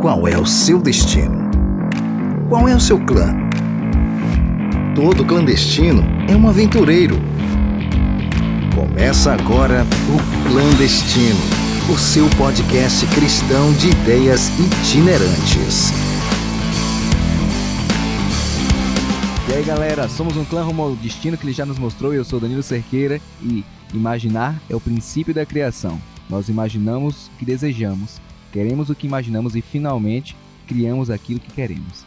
Qual é o seu destino? Qual é o seu clã? Todo clandestino é um aventureiro. Começa agora o Clandestino, o seu podcast cristão de ideias itinerantes. E aí galera, somos um clã rumo ao destino que ele já nos mostrou eu sou Danilo Cerqueira e imaginar é o princípio da criação. Nós imaginamos o que desejamos, queremos o que imaginamos e finalmente criamos aquilo que queremos.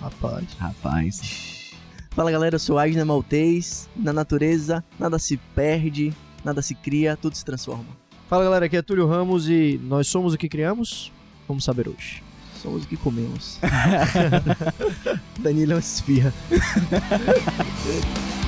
Rapaz. Rapaz. Fala galera, eu sou Agner Maltês. Na natureza, nada se perde, nada se cria, tudo se transforma. Fala galera, aqui é Túlio Ramos e nós somos o que criamos? Vamos saber hoje. Somos o que comemos. Danilo é uma esfirra.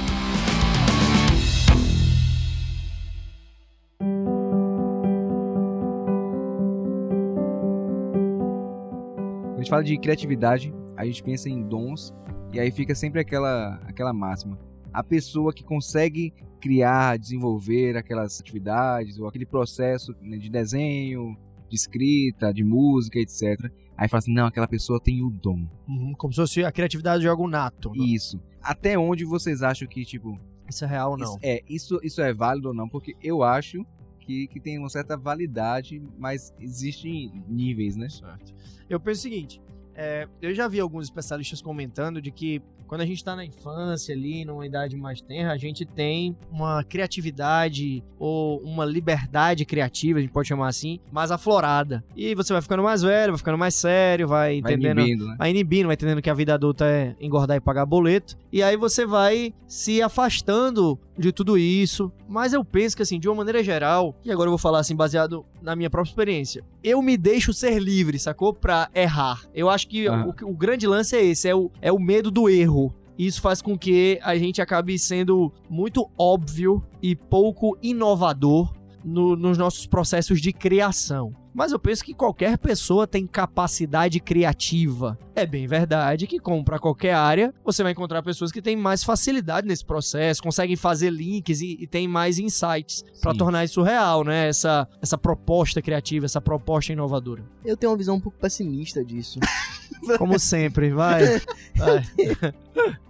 gente fala de criatividade, a gente pensa em dons e aí fica sempre aquela, aquela máxima. A pessoa que consegue criar, desenvolver aquelas atividades ou aquele processo né, de desenho, de escrita, de música, etc. Aí fala assim, não, aquela pessoa tem o dom. Uhum, como se fosse a criatividade de algo nato. né? Isso. Até onde vocês acham que, tipo, Isso é real ou não? Isso- é, isso, isso é válido ou não? Porque eu acho que, que tem uma certa validade, mas existem níveis, né? Certo. Eu penso o seguinte, é, eu já vi alguns especialistas comentando de que quando a gente está na infância ali, numa idade mais tenra, a gente tem uma criatividade ou uma liberdade criativa, a gente pode chamar assim, mais aflorada. E você vai ficando mais velho, vai ficando mais sério, vai Vai entendendo inibindo, né? vai inibindo, vai entendendo que a vida adulta é engordar e pagar boleto. E aí você vai se afastando de tudo isso. Mas eu penso que, assim, de uma maneira geral, e agora eu vou falar assim, baseado na minha própria experiência, eu me deixo ser livre, sacou? Pra errar. Eu acho que Aham. o, o grande lance é esse, é o, é o medo do erro. Isso faz com que a gente acabe sendo muito óbvio e pouco inovador no- nos nossos processos de criação. Mas eu penso que qualquer pessoa tem capacidade criativa. É bem verdade que, como para qualquer área, você vai encontrar pessoas que têm mais facilidade nesse processo, conseguem fazer links e, e têm mais insights para tornar isso real, né? Essa, essa proposta criativa, essa proposta inovadora. Eu tenho uma visão um pouco pessimista disso. Como sempre, vai. vai.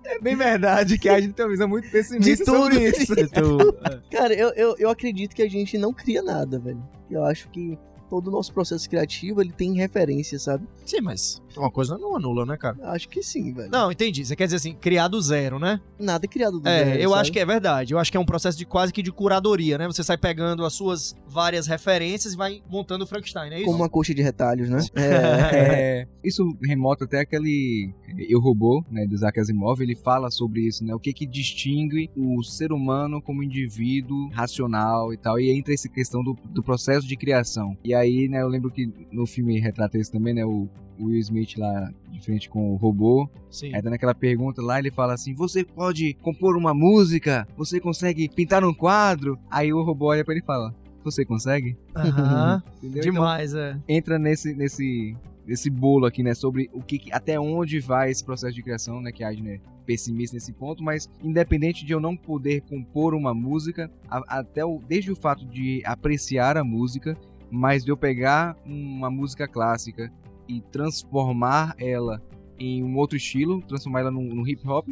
É bem verdade que a gente tem uma visão muito pessimista De tudo. sobre isso. Então, Cara, eu, eu, eu acredito que a gente não cria nada, velho. Eu acho que todo o nosso processo criativo, ele tem referência, sabe? sim, mas uma coisa não anula, né, cara? Acho que sim, velho. Não, entendi. Você quer dizer assim, criar do zero, né? Nada é criado do É, zero, eu sabe? acho que é verdade. Eu acho que é um processo de quase que de curadoria, né? Você sai pegando as suas várias referências e vai montando o Frankenstein, é isso? Como uma coxa de retalhos, né? É, isso remota até aquele Eu Robô, né, do Isaac Asimov, ele fala sobre isso, né, o que que distingue o ser humano como indivíduo racional e tal, e entra essa questão do, do processo de criação. E aí, né, eu lembro que no filme retrata isso também, né, o Will Smith lá de frente com o robô, Sim. Aí dando aquela pergunta lá, ele fala assim: Você pode compor uma música? Você consegue pintar um quadro? Aí o robô olha pra ele e fala: Você consegue? Aham. Entendeu? Demais, é. Então, entra nesse, nesse, nesse bolo aqui, né? Sobre o que, até onde vai esse processo de criação, né? Que a Agnes é pessimista nesse ponto, mas independente de eu não poder compor uma música, a- até o, desde o fato de apreciar a música, mas de eu pegar uma música clássica e transformar ela em um outro estilo, transformar ela num, num hip hop.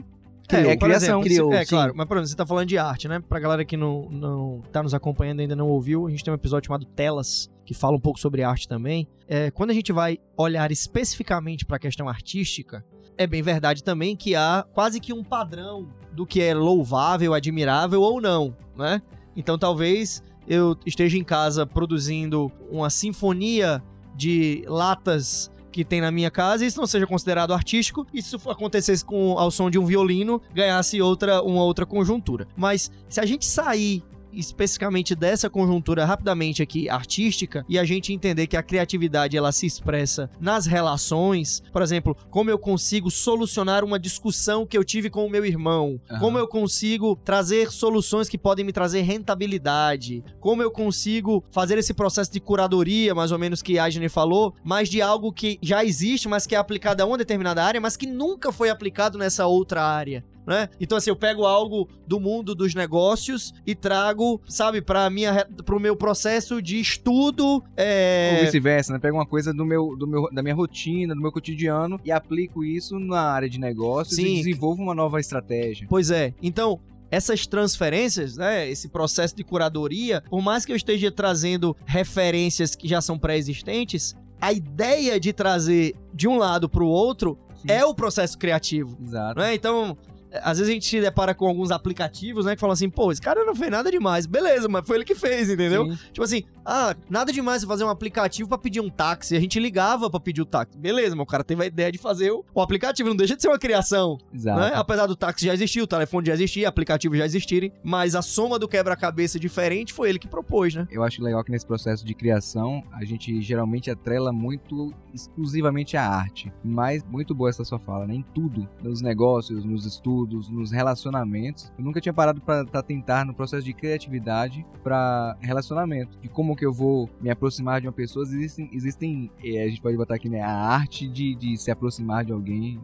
é por criação. exemplo, criou, é sim. claro, mas por exemplo, você tá falando de arte, né? Pra galera que não, não tá nos acompanhando e ainda não ouviu, a gente tem um episódio chamado Telas, que fala um pouco sobre arte também. É, quando a gente vai olhar especificamente pra questão artística, é bem verdade também que há quase que um padrão do que é louvável, admirável ou não, né? Então talvez eu esteja em casa produzindo uma sinfonia de latas que tem na minha casa, isso não seja considerado artístico, e se isso acontecesse com ao som de um violino, ganhasse outra uma outra conjuntura. Mas se a gente sair especificamente dessa conjuntura rapidamente aqui artística e a gente entender que a criatividade ela se expressa nas relações, por exemplo, como eu consigo solucionar uma discussão que eu tive com o meu irmão, Aham. como eu consigo trazer soluções que podem me trazer rentabilidade, como eu consigo fazer esse processo de curadoria, mais ou menos que a Agnes falou, mas de algo que já existe, mas que é aplicado a uma determinada área, mas que nunca foi aplicado nessa outra área. Né? Então assim, eu pego algo do mundo dos negócios e trago, sabe, para minha pro meu processo de estudo, Ou é, vice-versa, né? Pego uma coisa do meu, do meu, da minha rotina, do meu cotidiano e aplico isso na área de negócios Sim. e desenvolvo uma nova estratégia. Pois é. Então, essas transferências, né, esse processo de curadoria, por mais que eu esteja trazendo referências que já são pré-existentes, a ideia de trazer de um lado para o outro Sim. é o processo criativo, Exato. não é? Então, às vezes a gente se depara com alguns aplicativos, né, que falam assim, pô, esse cara não fez nada demais. Beleza, mas foi ele que fez, entendeu? Sim. Tipo assim, ah, nada demais você fazer um aplicativo pra pedir um táxi. A gente ligava pra pedir o táxi. Beleza, mas o cara teve a ideia de fazer o, o aplicativo. Não deixa de ser uma criação, Exato. né? Apesar do táxi já existir, o telefone já existir, aplicativo já existirem. Mas a soma do quebra-cabeça diferente foi ele que propôs, né? Eu acho legal que nesse processo de criação a gente geralmente atrela muito exclusivamente a arte. Mas muito boa essa sua fala, né? Em tudo, nos negócios, nos estudos, nos relacionamentos. Eu nunca tinha parado para tentar no processo de criatividade para relacionamento, de como que eu vou me aproximar de uma pessoa. Existem, existem eh, a gente pode botar aqui, né? A arte de, de se aproximar de alguém.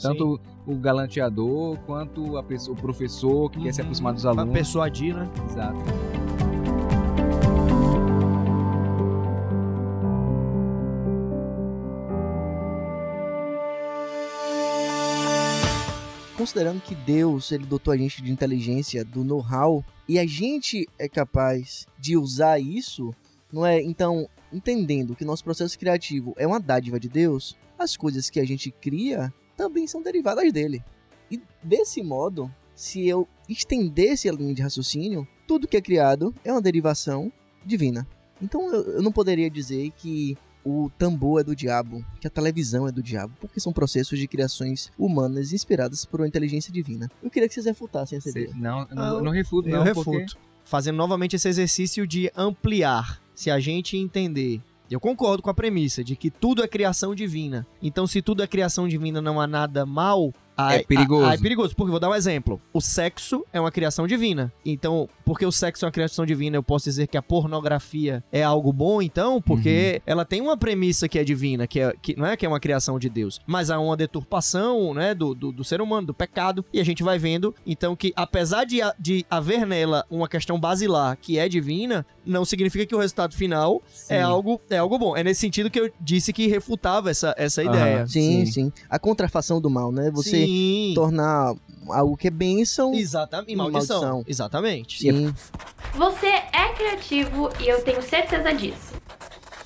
Tanto o galanteador quanto a pessoa, o professor que quer se aproximar dos Pra alunos. persuadir, né? Exato. Considerando que Deus, ele dotou a gente de inteligência, do know-how, e a gente é capaz de usar isso, não é? Então, entendendo que nosso processo criativo é uma dádiva de Deus, as coisas que a gente cria também são derivadas dele. E desse modo, se eu estendesse a linha de raciocínio, tudo que é criado é uma derivação divina. Então eu, eu não poderia dizer que o tambor é do diabo, que a televisão é do diabo, porque são processos de criações humanas inspiradas por uma inteligência divina. Eu queria que vocês refutassem essa Cê- ideia. não, eu não, Ah, eu não refuto, Eu não, refuto. porque Fazendo novamente esse exercício de ampliar. Se a gente entender. Eu concordo com a premissa de que tudo é criação divina. Então, se tudo é criação divina, não há nada mal. Aí- perigoso. aí é perigoso. Porque vou dar um exemplo. O sexo é uma criação divina. Então, porque o sexo é uma criação divina, eu posso dizer que a pornografia é algo bom, então, porque ela tem uma premissa que é divina, que, é, que não é que é uma criação de Deus, mas há uma deturpação, né, do, do, do ser humano, do pecado, e a gente vai vendo, então, que apesar de, de haver nela uma questão basilar que é divina, não significa que o resultado final é algo, é algo bom. É nesse sentido que eu disse que refutava essa, essa ideia. Sim, Sim. sim, A contrafação do mal, né? Você Sim. Tornar algo que é bênção. Exatamente. E Maldição. maldição. Exatamente. Sim. Você é criativo e eu tenho certeza disso.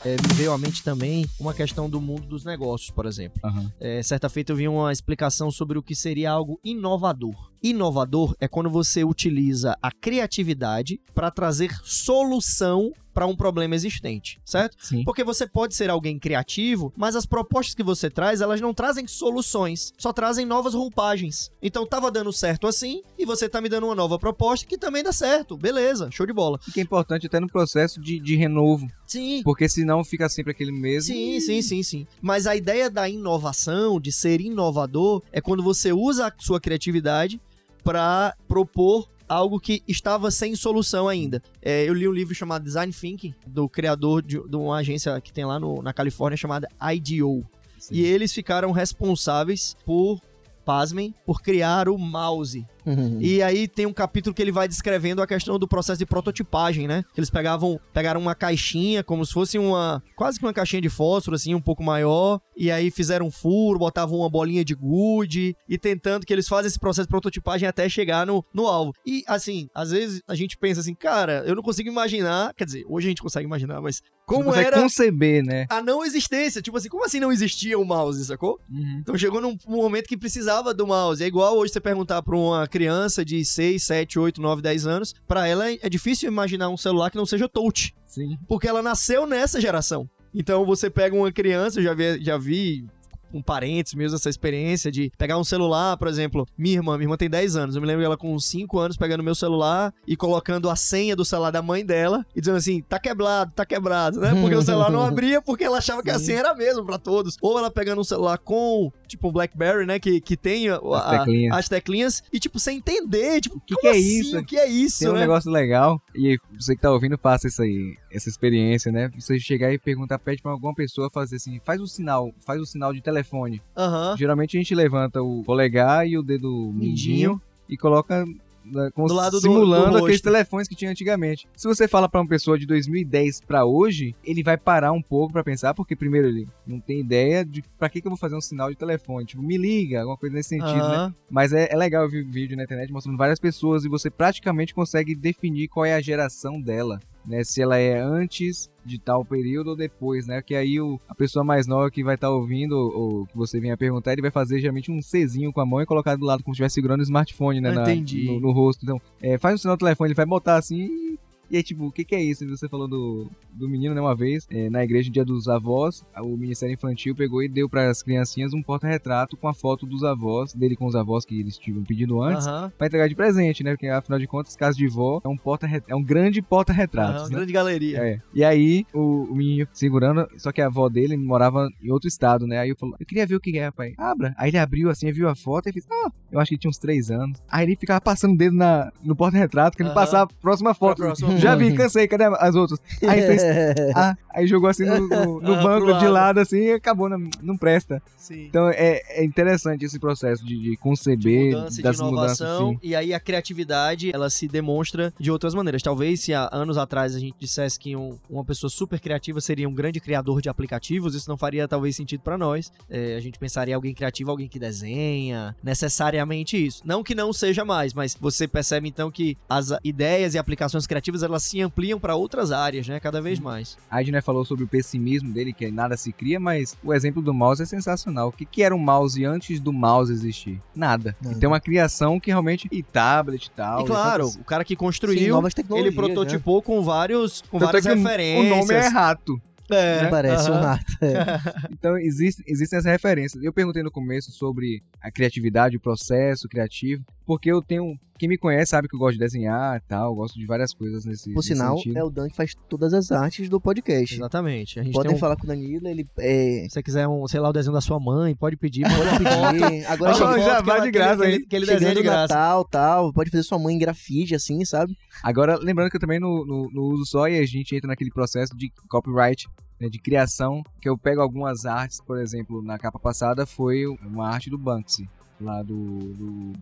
É, me veio à mente também uma questão do mundo dos negócios, por exemplo. Aham. É, certa feita eu vi uma explicação sobre o que seria algo inovador. Inovador é quando você utiliza a criatividade para trazer solução para um problema existente, certo? Sim. Porque você pode ser alguém criativo, mas as propostas que você traz, elas não trazem soluções, só trazem novas roupagens. Então tava dando certo assim, e você tá me dando uma nova proposta que também dá certo. Beleza, show de bola. O que é importante até no processo de, de renovo, Sim. porque senão fica sempre aquele mesmo. Sim, sim, sim, sim. Mas a ideia da inovação, de ser inovador, é quando você usa a sua criatividade para propor algo que estava sem solução ainda. É, eu li um livro chamado Design Thinking, do criador de, de uma agência que tem lá no- na Califórnia chamada IDEO. Sim. E eles ficaram responsáveis por, pasmem, por criar o mouse. Uhum. E aí tem um capítulo que ele vai descrevendo a questão do processo de prototipagem, né? Que eles pegavam, pegaram uma caixinha, como se fosse uma, quase que uma caixinha de fósforo, assim, um pouco maior, e aí fizeram um furo, botavam uma bolinha de gude, e tentando que eles fazem esse processo de prototipagem até chegar no, no alvo. E, assim, às vezes a gente pensa assim, cara, eu não consigo imaginar, quer dizer, hoje a gente consegue imaginar, mas como era conceber, né? a não existência, tipo assim, como assim não existia o mouse, sacou? Uhum. Então chegou num momento que precisava do mouse. É igual hoje você perguntar pra uma criança de 6, 7, 8, 9, 10 anos, pra ela é difícil imaginar um celular que não seja touch, Sim. porque ela nasceu nessa geração. Então você pega uma criança, eu já vi, já vi com parentes mesmo essa experiência de pegar um celular, por exemplo, minha irmã, minha irmã tem 10 anos, eu me lembro ela com uns 5 anos pegando meu celular e colocando a senha do celular da mãe dela e dizendo assim, tá quebrado, tá quebrado, né? Porque o celular não abria porque ela achava que a senha era a mesma pra todos. Ou ela pegando um celular com, tipo, um BlackBerry, né, que, que tem a- As a- teclinhas. as teclinhas e, tipo, sem entender, tipo, o que que é isso? O que é isso, Tem um né? negócio legal, e você que tá ouvindo, faça isso aí, essa experiência, né? Você chegar e perguntar, pede pra alguma pessoa fazer assim, faz o sinal, faz o sinal de telefone telefone. Aham. Geralmente a gente levanta o polegar e o dedo mindinho e coloca né, como Do lado do- simulando do aqueles telefones que tinha antigamente. Se você fala pra uma pessoa de 2010 pra hoje, ele vai parar um pouco pra pensar, porque primeiro ele não tem ideia de pra que, que eu vou fazer um sinal de telefone, tipo, me liga, alguma coisa nesse sentido, né? Aham. Mas é, é legal ver vídeo na internet mostrando várias pessoas e você praticamente consegue definir qual é a geração dela. Né, se ela é antes de tal período ou depois, né? Que aí o, a pessoa mais nova que vai estar ouvindo ou, ou que você venha perguntar, ele vai fazer geralmente um Czinho com a mão e colocar do lado como se estivesse segurando o smartphone, né? na- Entendi. no, no rosto. Então, é, faz um sinal do telefone, ele vai botar assim e- aí, tipo, o que, que é isso? Você falou do, do menino, né, uma vez, é, na igreja, dia dos avós, o Ministério Infantil pegou e deu para as criancinhas um porta-retrato com a foto dos avós, dele com os avós que eles tinham pedido antes, Aham. pra entregar de presente, né? Porque afinal de contas, casa de vó é um, porta é um grande Aham, porta-retratos, uma né? grande galeria. É. E aí, o, o menino segurando, só que a avó dele morava em outro estado, né? Aí eu falei, eu queria ver o que é, pai. Abra. Aí ele abriu assim, viu a foto e fez, ah, eu acho que tinha uns três anos. Aí ele ficava passando o dedo na, no porta-retrato, querendo passar a próxima foto. Pra próxima Já vi, cansei, cadê as outras? Aí fez, ah, aí jogou assim no, no- no Ah, banco de lado. assim, e acabou, não, não presta. Sim. Então é, é interessante esse processo de, de de conceber, mudança, de das inovação, mudanças, e aí a criatividade, ela se demonstra de outras maneiras. Talvez se há anos atrás a gente dissesse que um- uma pessoa super criativa seria um grande criador de aplicativos, isso não faria talvez sentido pra nós. É, a gente pensaria em alguém criativo, alguém que desenha, necessariamente isso. Não que não seja mais, mas você percebe então que as ideias e aplicações criativas, elas se ampliam pra outras áreas, né, cada vez mais. A Edna falou sobre o pessimismo dele, que nada se cria, mas o exemplo do mouse é sensacional. O que, que era um mouse antes do mouse existir? Nada. Nada. E tem uma criação que realmente. E tablet e tal. e claro, tantas- o cara que Sim, construiu, novas ele tecnologias, né? prototipou com vários com Tanto é várias referências. O nome é rato. É, Parece um rato. é. Então existe, existem as referências. Eu perguntei no começo sobre a criatividade, o processo criativo, porque eu tenho. Quem me conhece sabe que eu gosto de desenhar e tal, eu gosto de várias coisas nesse, Por nesse sinal, sentido. é o Dan que faz todas as artes do podcast. Exatamente. A gente Podem tem um, falar com o Danilo, ele é. Se você quiser, um, sei lá, o desenho da sua mãe, pode pedir. Pode pedir. Agora chega- já vai de graça aí. que ele desenha de graça. Natal, tal, pode fazer sua mãe em grafite, assim, sabe? Agora, lembrando que eu também não, não- não uso só e a gente entra naquele processo de copyright, né, de criação, que eu pego algumas artes, por exemplo, na capa passada foi uma arte do Banksy, lá do, do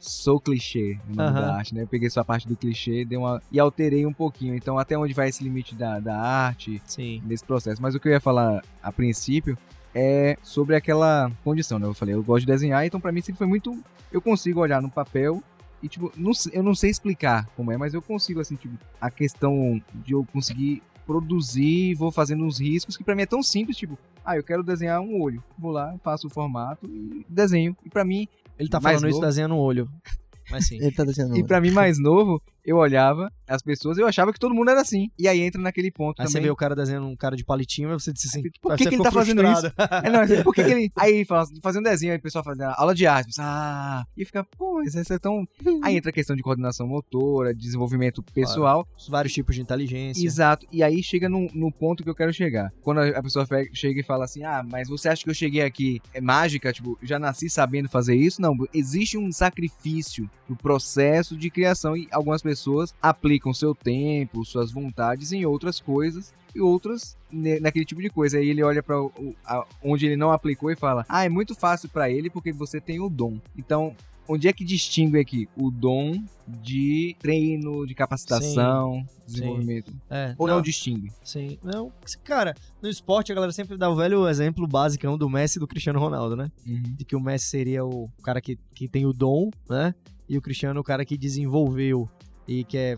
Sou Clichê, o nome da arte, né? Eu peguei só a parte do clichê dei uma, e alterei um pouquinho. Então, até onde vai esse limite da, da arte, Sim. nesse processo. Mas o que eu ia falar a princípio é sobre aquela condição, né? Eu falei, eu gosto de desenhar, então pra mim sempre foi muito. Eu consigo olhar no papel e, tipo, não eu não sei explicar como é, mas eu consigo, assim, tipo, a questão de eu conseguir produzir, vou fazendo uns riscos que pra mim é tão simples, tipo, ah, eu quero desenhar um olho. Vou lá, faço o formato e desenho. E pra mim, Ele tá Mais falando isso novo. desenhando um olho. Mas sim. Ele tá desenhando. e pra mim mais novo, eu olhava as pessoas eu achava que todo mundo era assim. E aí entra naquele ponto Aí você também. vê o cara desenhando um cara de palitinho, aí você disse assim, Por que você que ele tá fazendo frustrado. É, não, assim, por que, que ele. Aí fala, fazendo desenho, aí o pessoal fazendo aula de arte, ah, e fica, pô, isso é tão. Aí entra a questão de coordenação motora, desenvolvimento pessoal. Os vários tipos de inteligência. Exato. E aí chega no, no ponto que eu quero chegar. Quando a, pessoa chega e fala assim, ah, mas você acha que eu cheguei aqui é mágica? Tipo, já nasci sabendo fazer isso? Não, existe um sacrifício no processo de criação e algumas pessoas aplicam seu tempo, suas vontades em outras coisas e outras naquele tipo de coisa. Aí ele olha para onde ele não aplicou e fala: "Ah, é muito fácil para ele porque você tem o dom". Então, onde é que distingue aqui o dom de treino, de capacitação, desenvolvimento? É, Ou não, distingue? Sim. Não, cara, no esporte a galera sempre dá o velho exemplo basicão do Messi e do Cristiano Ronaldo, né? De que o Messi seria o cara que, que tem o dom, né? E o Cristiano o cara que desenvolveu e que é,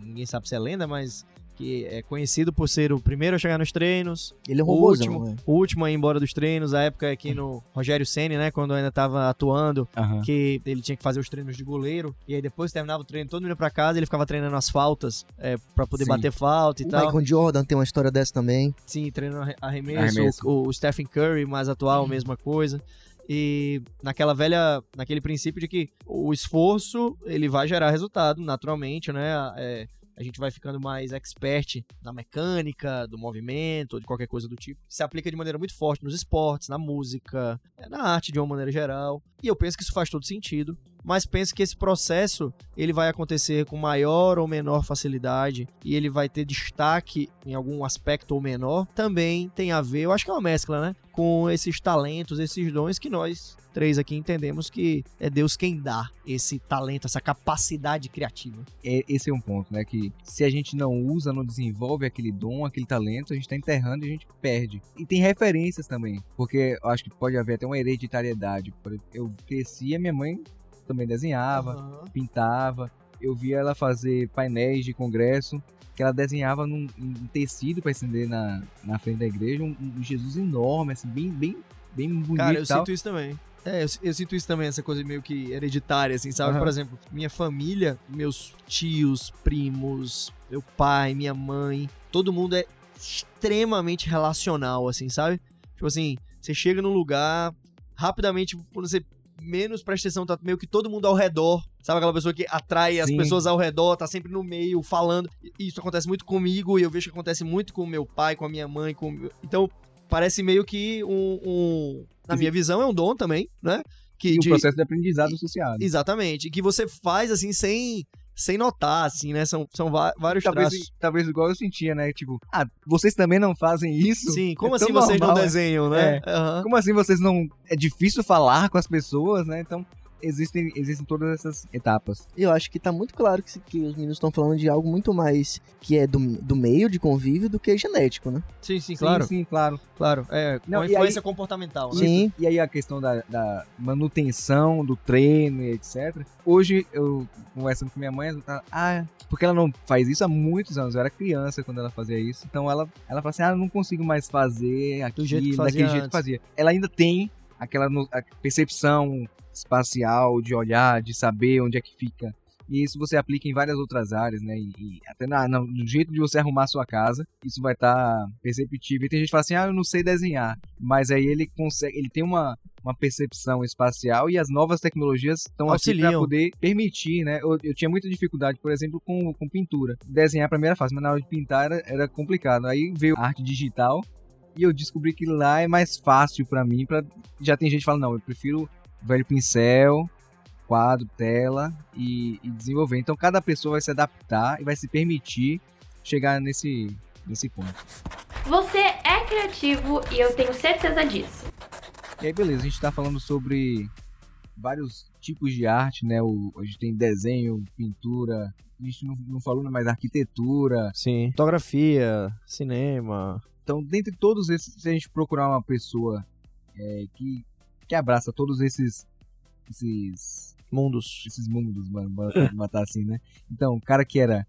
ninguém sabe se é lenda, mas que é conhecido por ser o primeiro a chegar nos treinos, Ele é um o robôzão, último, né? o último a ir embora dos treinos, a época aqui no Rogério Ceni, né, quando ainda tava atuando, Aham. que ele tinha que fazer os treinos de goleiro, e aí depois terminava o treino, todo mundo ia pra casa, ele ficava treinando as faltas, é, para poder Sim. bater falta e O tal. Michael Jordan tem uma história dessa também. Sim, treinando arre- arremesso. Arremesso. O, o Stephen Curry, mais atual, mesma coisa. E naquela velha, naquele princípio de que o esforço ele vai gerar resultado naturalmente, né? É, a gente vai ficando mais expert na mecânica, do movimento, ou de qualquer coisa do tipo. Se aplica de maneira muito forte nos esportes, na música, na arte de uma maneira geral. E eu penso que isso faz todo sentido. Mas penso que esse processo ele vai acontecer com maior ou menor facilidade e ele vai ter destaque em algum aspecto ou menor, também tem a ver, eu acho que é uma mescla, né? Com esses talentos, esses dons que nós três aqui entendemos que é Deus quem dá esse talento, essa capacidade criativa. É, esse é um ponto, né? Que se a gente não usa, não desenvolve aquele dom, aquele talento, a gente tá enterrando e a gente perde. E tem referências também, porque eu acho que pode haver até uma hereditariedade. Eu cresci, a minha mãe também desenhava, Aham. pintava. Eu via ela fazer painéis de congresso que ela desenhava num, em tecido para estender na, na frente da igreja um, um Jesus enorme, assim, bem, bem, bem bonito Cara, eu tal. sinto isso também. É, eu, eu sinto isso também, essa coisa meio que hereditária, assim, sabe? Aham. Por exemplo, minha família, meus tios, primos, meu pai, minha mãe, todo mundo é extremamente relacional, assim, sabe? Tipo assim, você chega num lugar, rapidamente, quando você menos presta atenção, tá meio que todo mundo ao redor. Sabe aquela pessoa que atrai as Sim. pessoas ao redor, tá sempre no meio, falando. Isso acontece muito comigo e eu vejo que acontece muito com meu pai, com a minha mãe, com... Então, parece meio que um... um- Na minha visão, é um dom também, né? Que E o de- processo de aprendizado associado. Exatamente. Que você faz, assim, sem... Sem notar, assim, né? São, são vários Talvez, traços. talvez igual eu sentia, né? Tipo, ah, vocês também não fazem isso? Sim, como É assim vocês não normal, é. desenham, né? Aham. Como assim vocês não. É difícil falar com as pessoas, né? Então, existem, existem todas essas etapas. Eu acho que tá muito claro que, que os meninos estão falando de algo muito mais que é do, do meio de convívio do que genético, né? Sim, sim, claro. Sim, sim, claro. Claro. É, Não, uma influência comportamental, né? Sim. E aí a questão da, da manutenção do treino e etc. Hoje, eu conversando com minha mãe, ela tá, ah, porque ela não faz isso há muitos anos. Eu era criança quando ela fazia isso. Então ela, ela fala assim: ah, eu não consigo mais fazer aquilo, jeito que fazia daquele jeito que antes. fazia. Ela ainda tem aquela no- a percepção espacial de olhar, de saber onde é que fica. E isso você aplica em várias outras áreas, né? E, e até na, na- no jeito de você arrumar a sua casa, isso vai estar perceptível. E tem gente que fala assim, ah, eu não sei desenhar. Mas aí ele consegue, ele tem uma, uma percepção espacial e as novas tecnologias estão aqui para poder permitir, né? Eu, eu tinha muita dificuldade, por exemplo, com, com pintura. Desenhar mim era fácil, mas na hora de pintar era, era complicado. Aí veio a arte digital e eu descobri que lá é mais fácil pra mim. Pra... Já tem gente que fala, não, eu prefiro velho pincel, quadro, tela e, e desenvolver. Então cada pessoa vai se adaptar e vai se permitir chegar nesse, nesse ponto. Você é criativo e eu tenho certeza disso. E aí, beleza, a gente tá falando sobre vários tipos de arte, né? O, a gente tem desenho, pintura, a gente não, não falou, né, mas arquitetura. Sim. Fotografia, cinema. Então, dentre todos esses, se a gente procurar uma pessoa é, que, que abraça todos esses, esses, Mundos. esses mundos, mano, matar assim, né? Então, o cara que era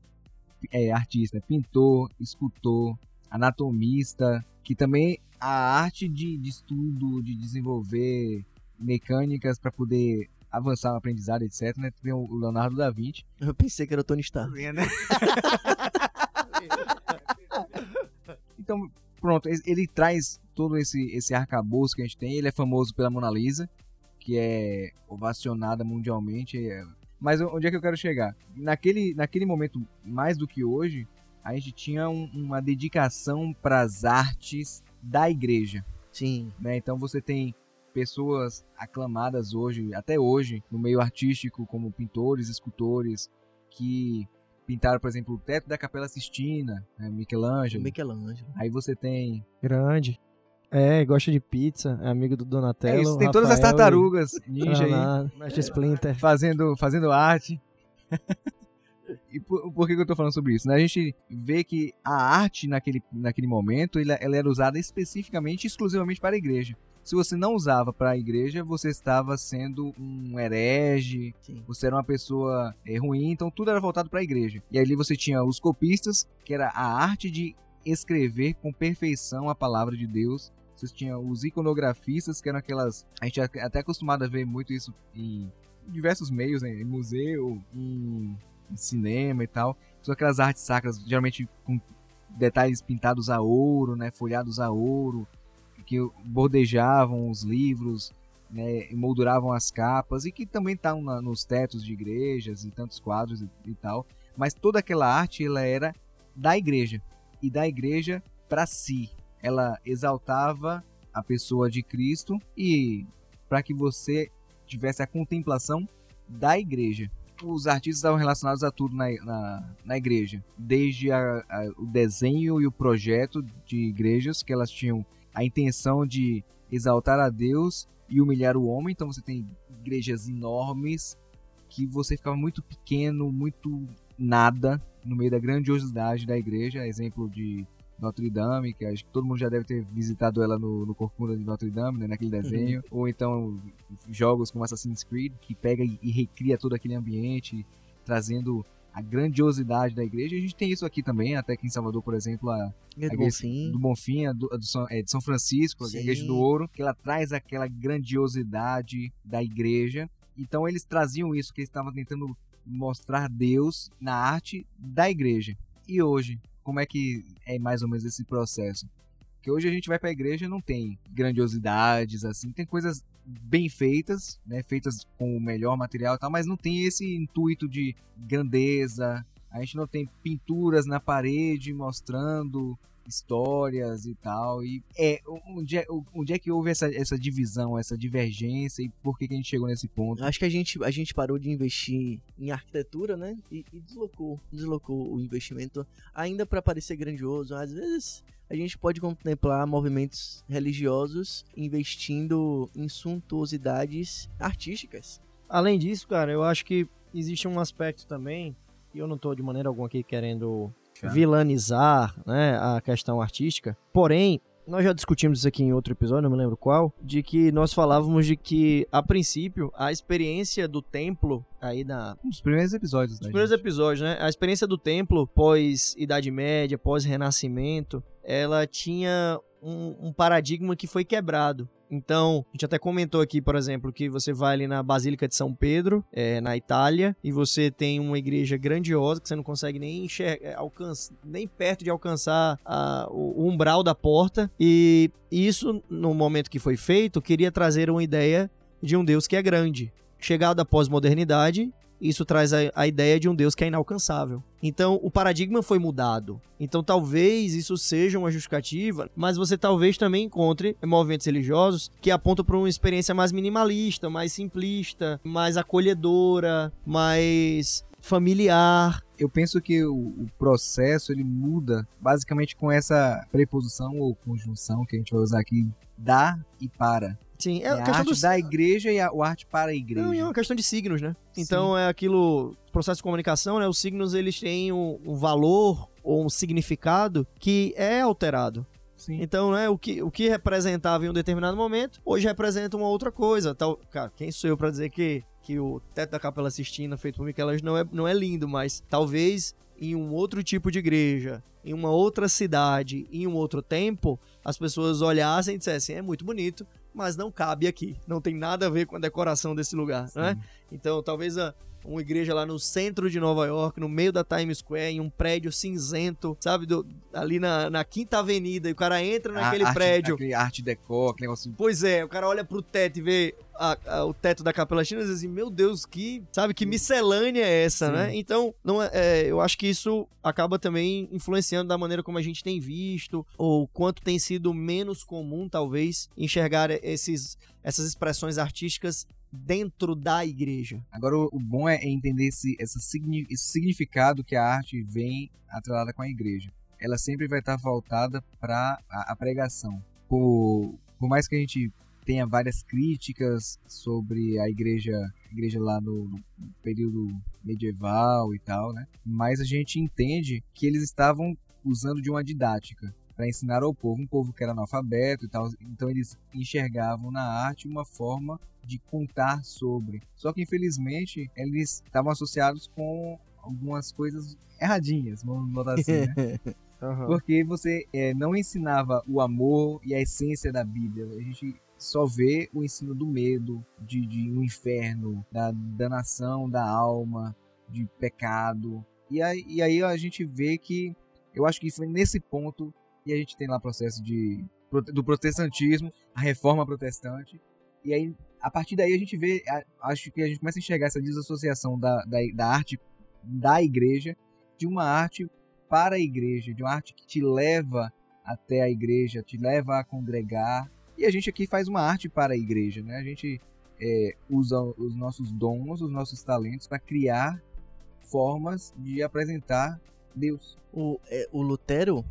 é, artista, pintor, escultor, anatomista, que também a arte de, de estudo, de desenvolver mecânicas para poder avançar no aprendizado, etc, né? Tem o o Leonardo da Vinci. Eu pensei que era o Tony Stark. Então, pronto, ele- traz todo esse, esse arcabouço que a gente tem. Ele é famoso pela Mona Lisa, que é ovacionada mundialmente. é- Mas onde é que eu quero chegar? Naquele, naquele momento, mais do que hoje, a gente tinha um- uma dedicação para as artes da igreja. Sim. né? Então você tem pessoas aclamadas hoje, até hoje, no meio artístico, como pintores, escultores, que pintaram, por exemplo, o teto da Capela Sistina, né? Michelangelo. Michelangelo. Aí você tem Grande. É, gosta de pizza, é amigo do Donatello. É isso, tem todas as Rafael tartarugas e- ninja aí Mestre Splinter. fazendo, fazendo arte. e por, por que, que eu tô falando sobre isso? né? A gente vê que a arte naquele, naquele momento ela, ela era usada especificamente, exclusivamente para a igreja. Se você não usava para a igreja, você estava sendo um herege, Sim. você era uma pessoa é, ruim, então tudo era voltado para a igreja. E ali você tinha os copistas, que era a arte de escrever com perfeição a palavra de Deus. Você tinha os iconografistas, que eram aquelas. A gente é até acostumado a ver muito isso em diversos meios, né? em museu, em, em cinema e tal. São aquelas artes sacras, geralmente com detalhes pintados a ouro, né? folhados a ouro, que bordejavam os livros, né? as capas e que também estão na- nos tetos de igrejas e tantos quadros e, e tal. Mas toda aquela arte ela era da igreja e da igreja para si. Ela exaltava a pessoa de Cristo e para que você tivesse a contemplação da igreja. Os artistas estavam relacionados a tudo na, na, na igreja, desde a, a, o desenho e o projeto de igrejas, que elas tinham a intenção de exaltar a Deus e humilhar o homem. Então você tem igrejas enormes que você ficava muito pequeno, muito nada no meio da grandiosidade da igreja. Exemplo de Notre Dame, que acho que todo mundo já deve ter visitado ela no, no Corcunda de Notre Dame, né, naquele desenho. Uhum. Ou então jogos como Assassin's Creed, que pega e, e recria todo aquele ambiente, trazendo a grandiosidade da igreja. A gente tem isso aqui também, até aqui em Salvador, por exemplo, a, a do Bonfim, do Bonfim, a, do, a do São, é, de São Francisco, Sim. a igreja do Ouro, que ela traz aquela grandiosidade da igreja. Então eles traziam isso, que eles estavam tentando mostrar Deus na arte da igreja. E hoje, como é que é mais ou menos esse processo? Porque hoje a gente vai para a igreja não tem grandiosidades assim, tem coisas bem feitas, né, feitas com o melhor material e tal, mas não tem esse intuito de grandeza. A gente não tem pinturas na parede mostrando histórias e tal. E é onde é, onde é que houve essa, essa divisão, essa divergência e por que, que a gente chegou nesse ponto? Acho que a gente, a gente parou de investir em arquitetura, né? E, e deslocou, deslocou o investimento ainda para parecer grandioso. Às vezes a gente pode contemplar movimentos religiosos investindo em suntuosidades artísticas. Além disso, cara, eu acho que existe um aspecto também, e eu não estou de maneira alguma aqui querendo vilanizar né, a questão artística. Porém, nós já discutimos isso aqui em outro episódio, não me lembro qual, de que nós falávamos de que, a princípio, a experiência do templo, aí na... Os primeiros episódios, Os primeiros gente. episódios, né? A experiência do templo pós-Idade Média, pós-Renascimento, ela tinha um, um paradigma que foi quebrado. Então, a gente até comentou aqui, por exemplo, que você vai ali na Basílica de São Pedro, é, na Itália, e você tem uma igreja grandiosa que você não consegue nem enxergar, é, alcançar, nem perto de alcançar a, o, o umbral da porta. E isso, no momento que foi feito, queria trazer uma ideia de um Deus que é grande. Chegado à pós-modernidade, isso traz a, a, ideia de um Deus que é inalcançável. Então, o paradigma foi mudado. Então, talvez isso seja uma justificativa, mas você talvez também encontre movimentos religiosos que apontam para uma experiência mais minimalista, mais simplista, mais acolhedora, mais familiar. Eu penso que o, o, processo ele muda basicamente com essa preposição ou conjunção que a gente vai usar aqui da e para. Sim, é, é a arte do... da igreja e a, o arte para a igreja. Não, é uma questão de signos, né? Então Sim. é aquilo, processo de comunicação, né? Os signos eles têm um, um valor ou um significado que é alterado. Sim. Então, né, o que, o que representava em um determinado momento, hoje representa uma outra coisa. Tal, cara, quem sou eu para dizer que, que o teto da Capela Sistina, feito por Michelangelo, não é, não é lindo, mas talvez em um outro tipo de igreja, em uma outra cidade, em um outro tempo, as pessoas olhassem e dissessem: é muito bonito, mas não cabe aqui. Não tem nada a ver com a decoração desse lugar, né? Então, talvez a, uma igreja lá no centro de Nova York, no meio da Times Square, em um prédio cinzento, sabe? Do, ali na, na Quinta Avenida, e o cara entra naquele arte, prédio. Aquele arte decor, aquele negócio. Pois é, o cara olha pro teto e vê a, a, o teto da Capela China e diz assim: Meu Deus, que, sabe, que miscelânea é essa, Sim. né? Então, não é, é, eu acho que isso acaba também influenciando da maneira como a gente tem visto, ou quanto tem sido menos comum, talvez, enxergar esses, essas expressões artísticas dentro da igreja. Agora, o, bom é entender esse, esse, significado que a arte vem atrelada com a igreja. Ela sempre vai estar voltada para a, a, pregação. Por, por mais que a gente tenha várias críticas sobre a igreja, igreja lá no, no período medieval e tal, né? Mas a gente entende que eles estavam usando de uma didática para ensinar ao povo, um povo que era analfabeto e tal. Então eles enxergavam na arte uma forma de contar sobre. Só que infelizmente eles estavam associados com algumas coisas erradinhas, vamos botar assim, né? Uhum. Porque você é, não ensinava o amor e a essência da Bíblia. A gente só vê o ensino do medo, de, de um inferno, da danação da alma, de pecado. E aí, e aí a gente vê que eu acho que foi nesse ponto que a gente tem lá processo de do protestantismo, a reforma protestante. E aí a partir daí a gente vê, acho que a gente começa a enxergar essa desassociação da, da, da arte da igreja de uma arte para a igreja, de uma arte que te leva até a igreja, te leva a congregar. E a gente aqui faz uma arte para a igreja, né? A gente é, usa os nossos dons, os nossos talentos para criar formas de apresentar Deus. O, é, o Lutero,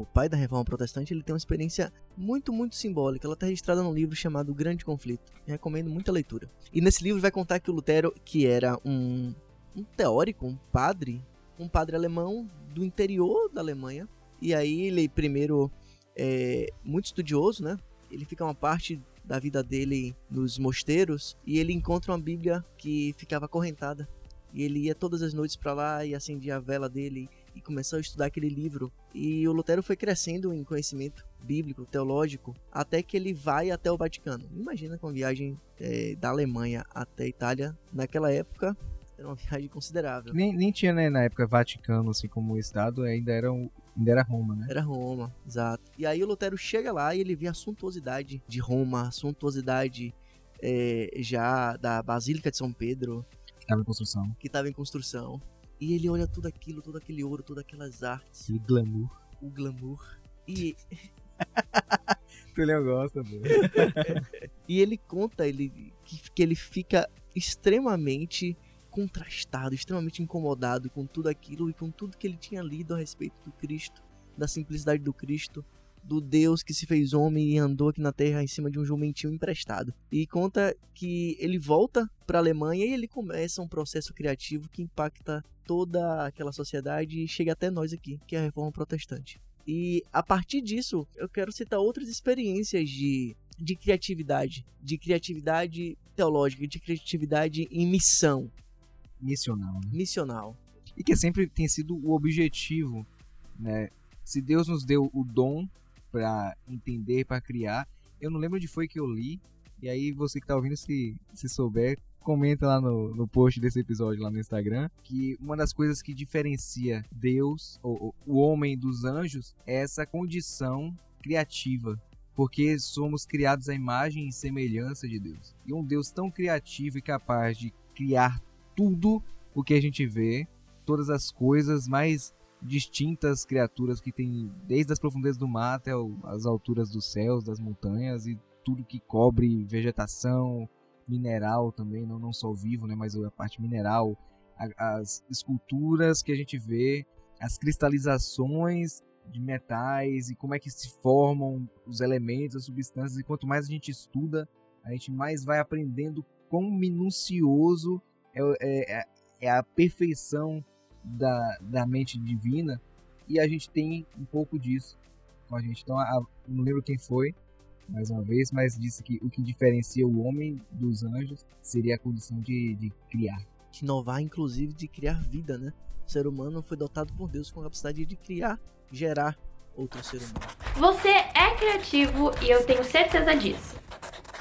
o pai da reforma protestante, ele tem uma experiência muito, muito simbólica. Ela está registrada num livro chamado O Grande Conflito. Eu recomendo muita leitura. E nesse livro vai contar que o Lutero, que era um, um teórico, um padre, um padre alemão do interior da Alemanha, e aí ele primeiro é muito estudioso, né? Ele fica uma parte da vida dele nos mosteiros e ele encontra uma Bíblia que ficava acorrentada. E ele ia todas as noites para lá e acendia a vela dele e começou a estudar aquele livro. E o Lutero foi crescendo em conhecimento bíblico, teológico, até que ele vai até o Vaticano. Imagina com a viagem é, da Alemanha até a Itália, naquela época, era uma viagem considerável. Nem, nem tinha, né, na época, Vaticano, assim, como Estado, ainda era, um, ainda era Roma, né? Era Roma, exato. E aí o Lutero chega lá e ele vê a suntuosidade de Roma, a suntuosidade é, já da Basílica de São Pedro. Que estava em construção. Que estava em construção. E ele olha tudo aquilo, todo aquele ouro, todas aquelas artes. O glamour. O glamour. E. Tulio gosta, pô. e ele conta ele, que, que ele fica extremamente contrastado, extremamente incomodado com tudo aquilo e com tudo que ele tinha lido a respeito do Cristo, da simplicidade do Cristo, do Deus que se fez homem e andou aqui na terra em cima de um jumentinho emprestado. E conta que ele volta para a Alemanha e ele começa um processo criativo que impacta toda aquela sociedade e chega até nós aqui, que é a Reforma Protestante. E a partir disso, eu quero citar outras experiências de, de criatividade, de criatividade teológica, de criatividade em missão, missional. Né? Missional. E que sempre tem sido o objetivo, né? Se Deus nos deu o dom para entender, para criar, eu não lembro onde foi que eu li. E aí você que tá ouvindo, se, se souber, comenta lá no, no post desse episódio lá no Instagram, que uma das coisas que diferencia Deus, ou, o homem dos anjos, é essa condição criativa. Porque somos criados à imagem e semelhança de Deus. E um Deus tão criativo e capaz de criar tudo o que a gente vê, todas as coisas mais distintas criaturas que tem desde as profundezas do mar até as alturas dos céus, das montanhas e tudo que cobre vegetação, mineral também, não, não só o vivo, né, mas a parte mineral, a, as esculturas que a gente vê, as cristalizações de metais e como é que se formam os elementos, as substâncias, e quanto mais a gente estuda, a gente mais vai aprendendo quão minucioso é, é, é, é a perfeição da, da mente divina e a gente tem um pouco disso com a gente. Então, a, não lembro quem foi, mais uma vez, mas disse que o que diferencia o homem dos anjos seria a condição de, de criar. De inovar, inclusive, de criar vida, né? O ser humano foi dotado por Deus com a capacidade de criar, gerar outro ser humano. Você é criativo e eu tenho certeza disso.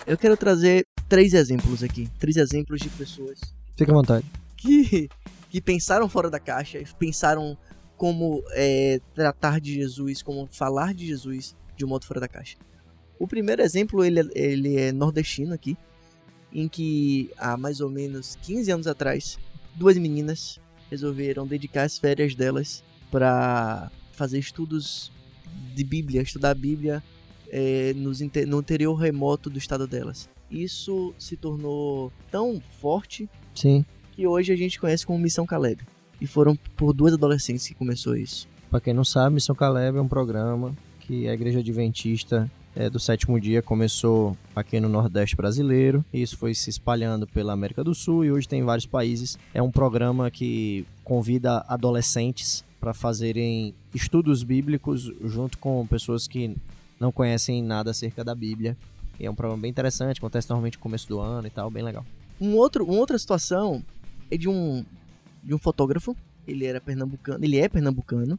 Eu quero trazer três exemplos aqui. Três exemplos de pessoas Fica à vontade. Que, que pensaram fora da caixa, pensaram como é, tratar de Jesus, como falar de Jesus de um modo fora da caixa. O primeiro exemplo, ele, ele é nordestino aqui, em que há mais ou menos 15 anos atrás, duas meninas resolveram dedicar as férias delas para fazer estudos de Bíblia, estudar a Bíblia é, nos, no interior remoto do estado delas. Isso se tornou tão forte Sim. Que hoje a gente conhece como Missão Caleb. E foram por duas adolescentes que começou isso. Para quem não sabe, Missão Caleb é um programa que a Igreja Adventista é, do sétimo dia começou aqui no Nordeste brasileiro. E isso foi se espalhando pela América do Sul e hoje tem em vários países. É um programa que convida adolescentes para fazerem estudos bíblicos junto com pessoas que não conhecem nada acerca da Bíblia. E é um programa bem interessante, acontece normalmente no começo do ano e tal, bem legal. Um outro, uma outra situação é de um, de um fotógrafo. Ele era pernambucano, ele é pernambucano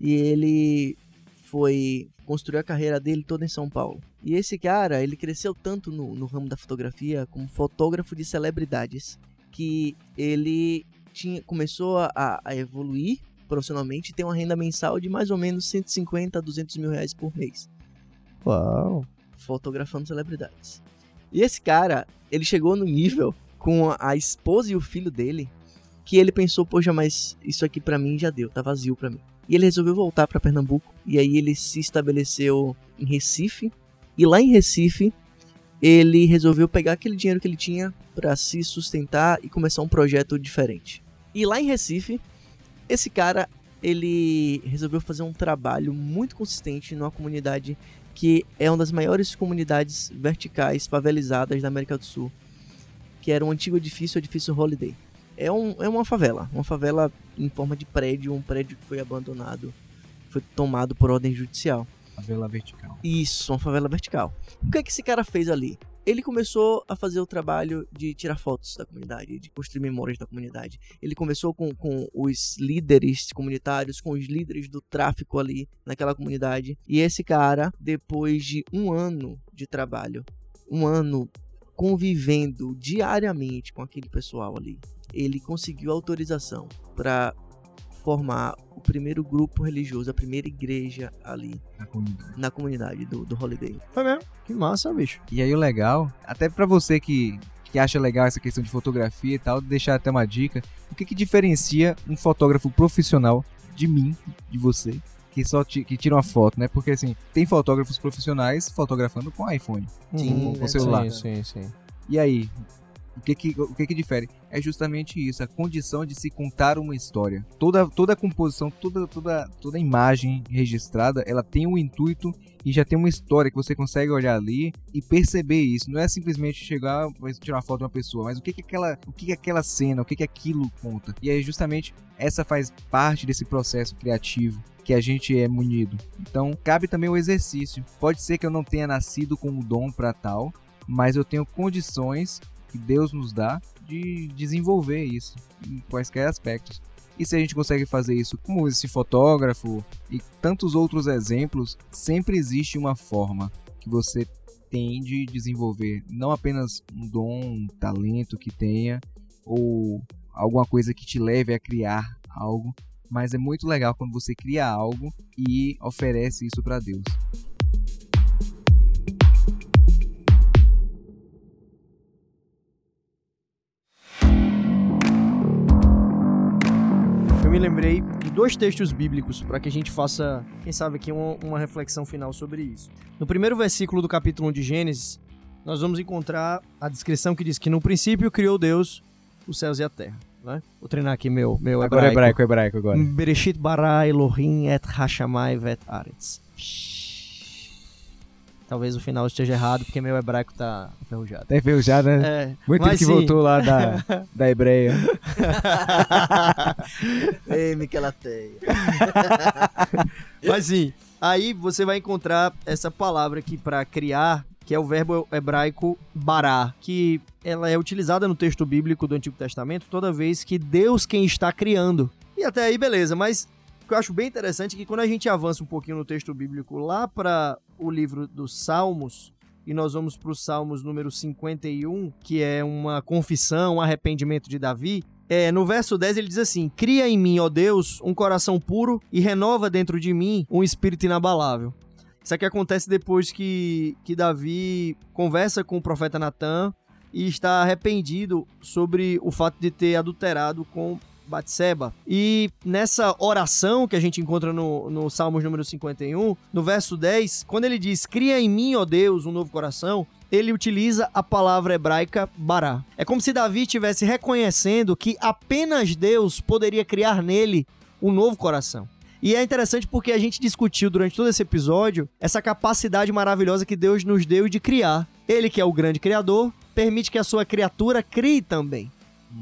e ele foi construir a carreira dele toda em São Paulo. E esse cara, ele cresceu tanto no, no ramo da fotografia como fotógrafo de celebridades que ele tinha, começou a, a evoluir profissionalmente e tem uma renda mensal de mais ou menos 150 a 200 mil reais por mês. Uau! Fotografando celebridades. E esse cara, ele chegou no nível com a esposa e o filho dele que ele pensou, poxa, mas isso aqui para mim já deu, tá vazio para mim. E ele resolveu voltar para Pernambuco e aí ele se estabeleceu em Recife. E lá em Recife, ele resolveu pegar aquele dinheiro que ele tinha para se sustentar e começar um projeto diferente. E lá em Recife, esse cara ele resolveu fazer um trabalho muito consistente numa comunidade que é uma das maiores comunidades verticais favelizadas da América do Sul, que era um antigo edifício, o edifício Holiday. É, um, é uma favela, uma favela em forma de prédio, um prédio que foi abandonado, foi tomado por ordem judicial. Favela vertical. Isso, uma favela vertical. O que é que esse cara fez ali? Ele começou a fazer o trabalho de tirar fotos da comunidade, de construir memórias da comunidade. Ele começou com, com os líderes comunitários, com os líderes do tráfico ali naquela comunidade. E esse cara, depois de um ano de trabalho, um ano convivendo diariamente com aquele pessoal ali, ele conseguiu autorização para formar o primeiro grupo religioso, a primeira igreja ali Na comunidade. na comunidade do, do Holiday. Foi mesmo? Que massa, bicho. E aí o legal, até pra você que, que acha legal essa questão de fotografia e tal, deixar até uma dica. O que, que diferencia um fotógrafo profissional de mim, de você, que só que tira uma foto, né? Porque assim, tem fotógrafos profissionais fotografando com iPhone. Sim, com né, celular. Sim, sim, sim. E aí, o que que, o que que difere? É justamente isso, a condição de se contar uma história. Toda, toda a composição, toda, toda, toda a imagem registrada, ela tem um intuito e já tem uma história que você consegue olhar ali e perceber isso. Não é simplesmente chegar e tirar uma foto de uma pessoa, mas o que que aquela, o que que aquela cena, o que que aquilo conta. E aí justamente essa faz parte desse processo criativo que a gente é munido. Então, cabe também o exercício. Pode ser que eu não tenha nascido com o dom para tal, mas eu tenho condições que Deus nos dá de desenvolver isso em quaisquer aspectos. E se a gente consegue fazer isso como esse fotógrafo e tantos outros exemplos, sempre existe uma forma que você tem de desenvolver não apenas um dom, um talento que tenha ou alguma coisa que te leve a criar algo, mas é muito legal quando você cria algo e oferece isso para Deus. Me lembrei de dois textos bíblicos para que a gente faça, quem sabe aqui, uma, uma reflexão final sobre isso. No primeiro versículo do capítulo 1 de Gênesis, nós vamos encontrar a descrição que diz que no princípio criou Deus os céus e a terra. Né? Vou treinar aqui meu, meu Agora é hebraico. hebraico, hebraico agora. Bereshit bara Elohim et hashamai vet aretz. Talvez o final esteja errado, porque meu hebraico tá enferrujado. Até veio já, né? É, Muito que sim. voltou lá da, da Hebreia. Ei, Miquelateia. Mas sim, aí você vai encontrar essa palavra aqui para criar, que é o verbo hebraico bará, que ela é utilizada no texto bíblico do Antigo Testamento toda vez que Deus quem está criando. E até aí beleza, mas que eu acho bem interessante é que quando a gente avança um pouquinho no texto bíblico lá para o livro dos Salmos, e nós vamos para o Salmos número 51, que é uma confissão, um arrependimento de Davi, é, no verso 10 ele diz assim: Cria em mim, ó Deus, um coração puro e renova dentro de mim um espírito inabalável. Isso aqui acontece depois que, que Davi conversa com o profeta Natan e está arrependido sobre o fato de ter adulterado com Batseba. E nessa oração que a gente encontra no, no Salmos número 51, no verso 10, quando ele diz: Cria em mim, ó Deus, um novo coração, ele utiliza a palavra hebraica bará. É como se Davi estivesse reconhecendo que apenas Deus poderia criar nele um novo coração. E é interessante porque a gente discutiu durante todo esse episódio essa capacidade maravilhosa que Deus nos deu de criar. Ele, que é o grande criador, permite que a sua criatura crie também.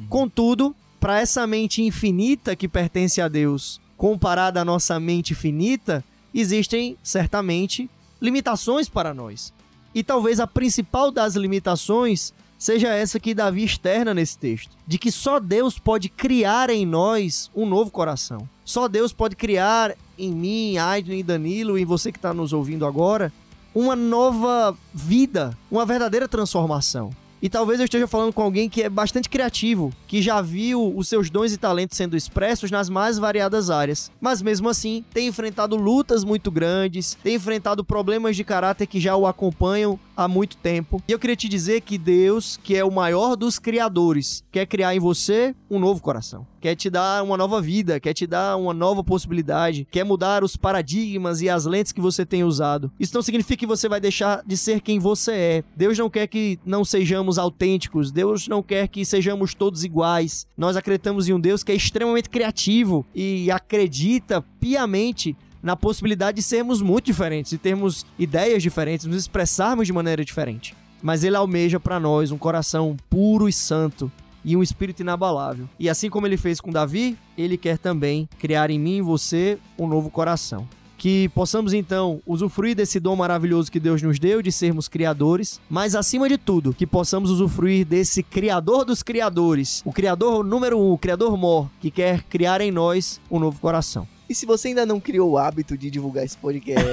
Contudo, para essa mente infinita que pertence a Deus, comparada à nossa mente finita, existem certamente limitações para nós. E talvez a principal das limitações seja essa que Davi externa nesse texto, de que só Deus pode criar em nós um novo coração. Só Deus pode criar em mim, Aiden e Danilo, e você que está nos ouvindo agora, uma nova vida, uma verdadeira transformação. E talvez eu esteja falando com alguém que é bastante criativo, que já viu os seus dons e talentos sendo expressos nas mais variadas áreas, mas mesmo assim tem enfrentado lutas muito grandes, tem enfrentado problemas de caráter que já o acompanham há muito tempo. E eu queria te dizer que Deus, que é o maior dos criadores, quer criar em você um novo coração. Quer te dar uma nova vida, quer te dar uma nova possibilidade, quer mudar os paradigmas e as lentes que você tem usado. Isso não significa que você vai deixar de ser quem você é. Deus não quer que não sejamos autênticos, Deus não quer que sejamos todos iguais. Nós acreditamos em um Deus que é extremamente criativo e acredita piamente na possibilidade de sermos muito diferentes, de termos ideias diferentes, nos expressarmos de maneira diferente. Mas ele almeja para nós um coração puro e santo e um espírito inabalável. E assim como ele fez com Davi, ele quer também criar em mim e você um novo coração. Que possamos então usufruir desse dom maravilhoso que Deus nos deu de sermos criadores, mas acima de tudo, que possamos usufruir desse Criador dos Criadores, o Criador número um, o Criador Mor, que quer criar em nós um novo coração. E se você ainda não criou o hábito de divulgar esse podcast,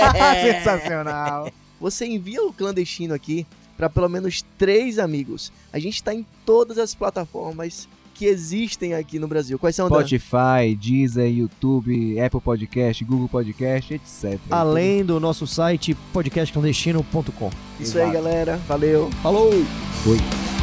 Sensacional. você envia o clandestino aqui para pelo menos três amigos. A gente está em todas as plataformas que existem aqui no Brasil. Quais são, Dan? Spotify, Deezer, YouTube, Apple Podcast, Google Podcast, etc. Além do nosso site podcastclandestino.com. Isso aí, Exato. galera. Valeu. Falou! Foi.